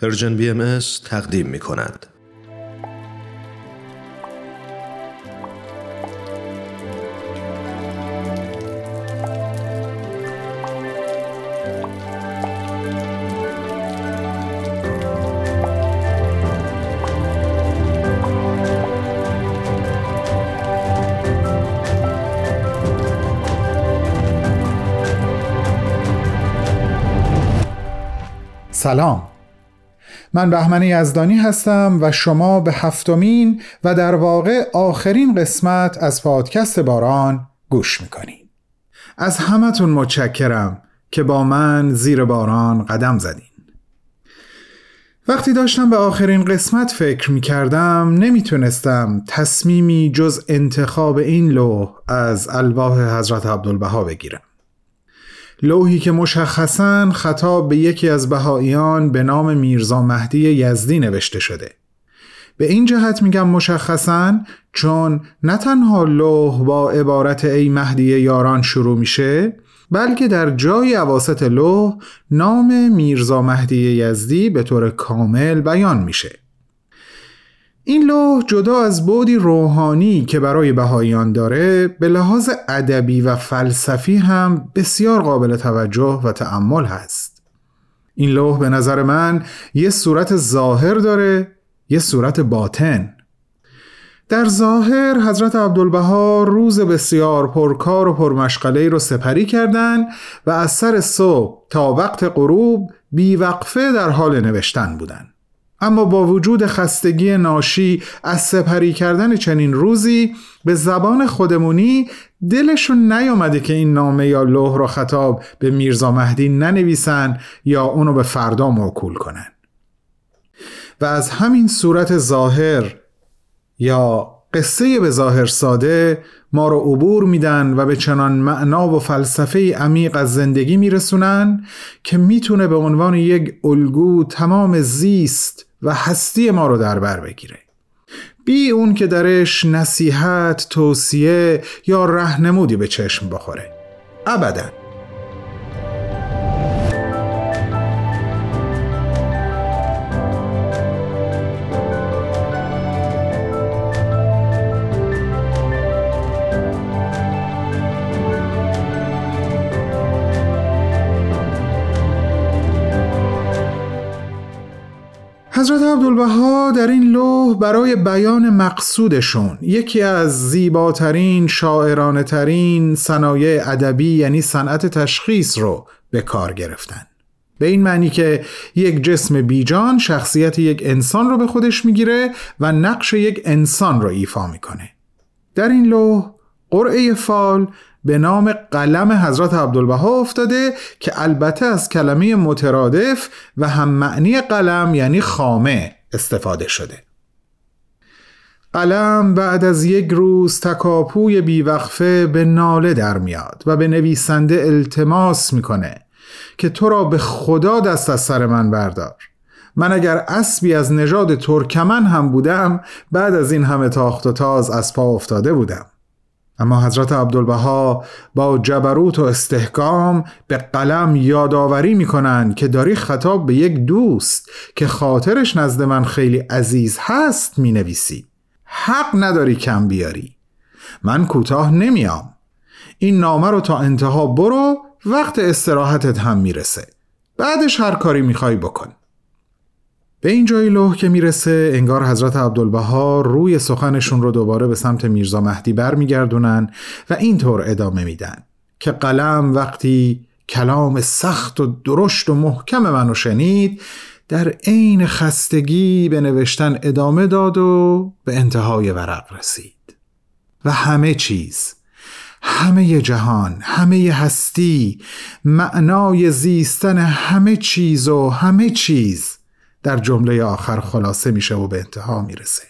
پرژن بی ام تقدیم می کند. سلام من بهمن یزدانی هستم و شما به هفتمین و در واقع آخرین قسمت از پادکست باران گوش می‌کنین از همتون متشکرم که با من زیر باران قدم زدین. وقتی داشتم به آخرین قسمت فکر می کردم نمی‌تونستم تصمیمی جز انتخاب این لوح از الواح حضرت عبدالبها بگیرم. لوحی که مشخصا خطاب به یکی از بهاییان به نام میرزا مهدی یزدی نوشته شده. به این جهت میگم مشخصا چون نه تنها لوح با عبارت ای مهدی یاران شروع میشه بلکه در جای عواست لوح نام میرزا مهدی یزدی به طور کامل بیان میشه. این لوح جدا از بودی روحانی که برای بهاییان داره به لحاظ ادبی و فلسفی هم بسیار قابل توجه و تأمل هست این لوح به نظر من یه صورت ظاهر داره یه صورت باطن در ظاهر حضرت عبدالبها روز بسیار پرکار و پرمشغله رو سپری کردند و از سر صبح تا وقت غروب بیوقفه در حال نوشتن بودند. اما با وجود خستگی ناشی از سپری کردن چنین روزی به زبان خودمونی دلشون نیامده که این نامه یا لوح رو خطاب به میرزا مهدی ننویسن یا اونو به فردا موکول کنن. و از همین صورت ظاهر یا قصه به ظاهر ساده ما رو عبور میدن و به چنان معنا و فلسفه عمیق از زندگی میرسونن که می‌تونه به عنوان یک الگو تمام زیست و هستی ما رو در بر بگیره. بی اون که درش نصیحت، توصیه یا رهنمودی به چشم بخوره. ابداً. حضرت عبدالبها در این لوح برای بیان مقصودشون یکی از زیباترین شاعرانه ترین صنایع ادبی یعنی صنعت تشخیص رو به کار گرفتن. به این معنی که یک جسم بیجان شخصیت یک انسان رو به خودش می‌گیره و نقش یک انسان رو ایفا می‌کنه. در این لوح قرعه فال به نام قلم حضرت عبدالبها افتاده که البته از کلمه مترادف و هم معنی قلم یعنی خامه استفاده شده. قلم بعد از یک روز تکاپوی بیوقفه به ناله در میاد و به نویسنده التماس می‌کنه که تو را به خدا دست از سر من بردار. من اگر اسبی از نژاد ترکمن هم بودم بعد از این همه تاخت و تاز از پا افتاده بودم. اما حضرت عبدالبها با جبروت و استحکام به قلم یادآوری می‌کنند که داری خطاب به یک دوست که خاطرش نزد من خیلی عزیز هست می نویسی حق نداری کم بیاری. من کوتاه نمیام. این نامه رو تا انتها برو وقت استراحتت هم می‌رسه. بعدش هر کاری می‌خوای بکن. به این جای لوح که می‌رسه انگار حضرت عبدالبها روی سخنشون رو دوباره به سمت میرزا مهدی برمیگردونن و اینطور ادامه میدن که قلم وقتی کلام سخت و درشت و محکم منو شنید در عین خستگی به نوشتن ادامه داد و به انتهای ورق رسید. و همه چیز همه جهان همه هستی معنای زیستن همه چیز و همه چیز در جمله آخر خلاصه میشه و به انتها می‌رسه.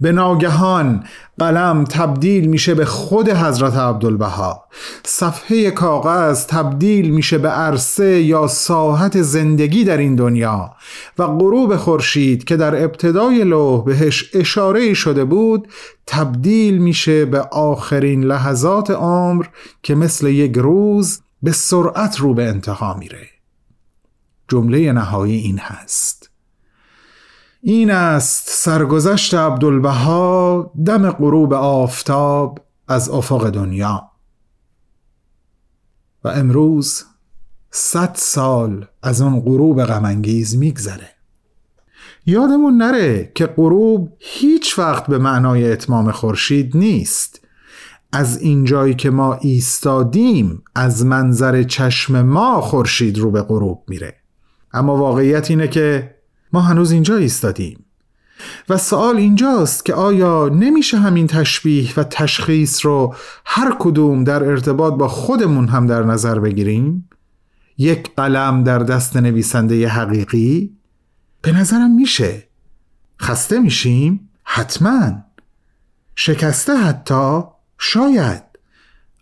به ناگهان قلم تبدیل میشه به خود حضرت عبدالبها. صفحه کاغذ تبدیل میشه به عرصه یا ساحت زندگی در این دنیا و غروب خورشید که در ابتدای لوح بهش اشاره شده بود تبدیل میشه به آخرین لحظات عمر که مثل یک روز به سرعت رو به انتها میره. جمله نهایی این هست. این است سرگذشت عبدالبها دم غروب آفتاب از افق دنیا. و امروز صد سال از اون غروب غمانگیز میگذره. یادمون نره که غروب هیچ وقت به معنای اتمام خورشید نیست. از اینجایی که ما ایستادیم از منظر چشم ما خورشید رو به غروب میره. اما واقعیت اینه که ما هنوز اینجا ایستادیم و سوال اینجاست که آیا نمیشه همین تشبیه و تشخیص رو هر کدوم در ارتباط با خودمون هم در نظر بگیریم؟ یک قلم در دست نویسنده حقیقی؟ به نظرم میشه خسته میشیم؟ حتما شکسته حتی؟ شاید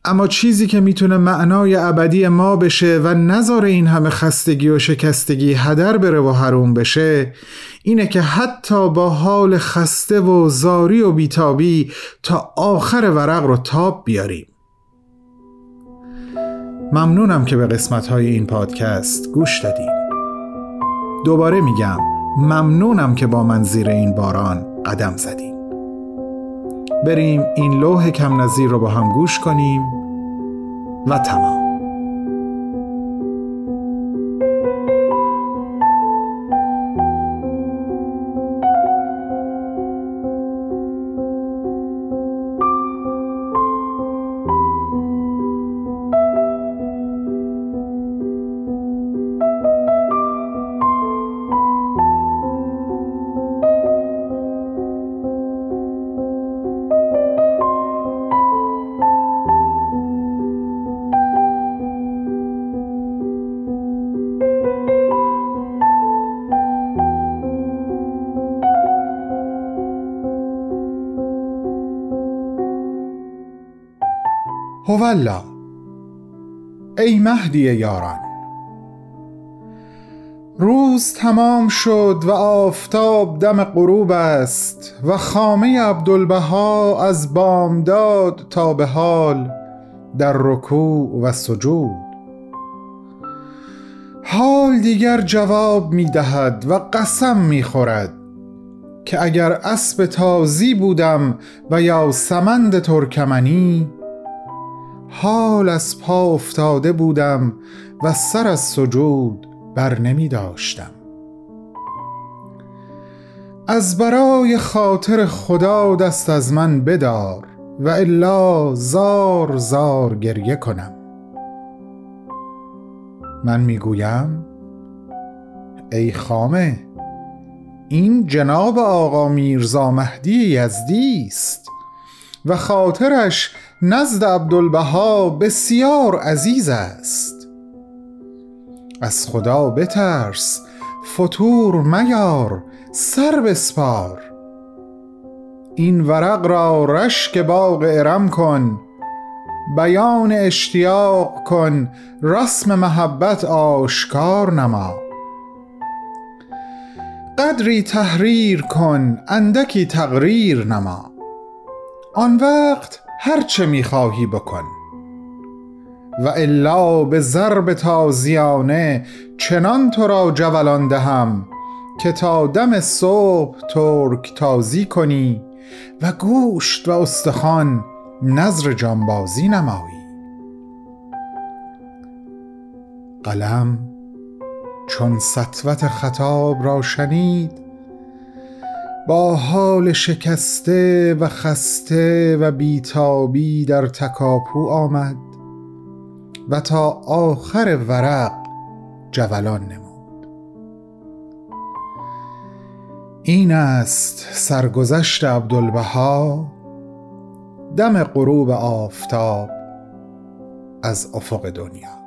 اما چیزی که می‌تونه معنای ابدی ما بشه و نظر این همه خستگی و شکستگی هدر بره و حروم بشه اینه که حتی با حال خسته و زاری و بیتابی تا آخر ورق رو تاب بیاریم. ممنونم که به قسمت های این پادکست گوش دادیم دوباره میگم ممنونم که با من زیر این باران قدم زدیم بریم این لوح کم نظیر رو با هم گوش کنیم. و تمام. هولا ای مهدی یاران. روز تمام شد و آفتاب دم غروب است و خامه عبدالبها از بامداد تا به حال در رکوع و سجود. حال دیگر جواب می دهد و قسم می خورد که اگر اسب تازی بودم و یا سمند ترکمنی حال از پا افتاده بودم و سر از سجود بر نمی داشتم. از برای خاطر خدا دست از من بدار و الا زار زار گریه کنم. من می‌گویم ای خامه این جناب آقا میرزا مهدی یزدی است و خاطرش نزد عبدالبها بسیار عزیز است. از خدا بترس فتور میار سر بسپار. این ورق را رشک باغ ارم کن بیان اشتیاق کن رسم محبت آشکار نما. قدری تحریر کن اندکی تقریر نما. آن وقت هر چه می‌خواهی بکن. و الا به ضرب تازیانه چنان تو را جولان دهم که تا دم صبح ترک تازی کنی و گوشت و استخوان نظر جانبازی نمایی. قلم چون سطوت خطاب را شنید با حال شکسته و خسته و بیتابی در تکاپو آمد و تا آخر ورق جولان نمود. این است سرگذشت عبدالبها دم غروب آفتاب از افق دنیا.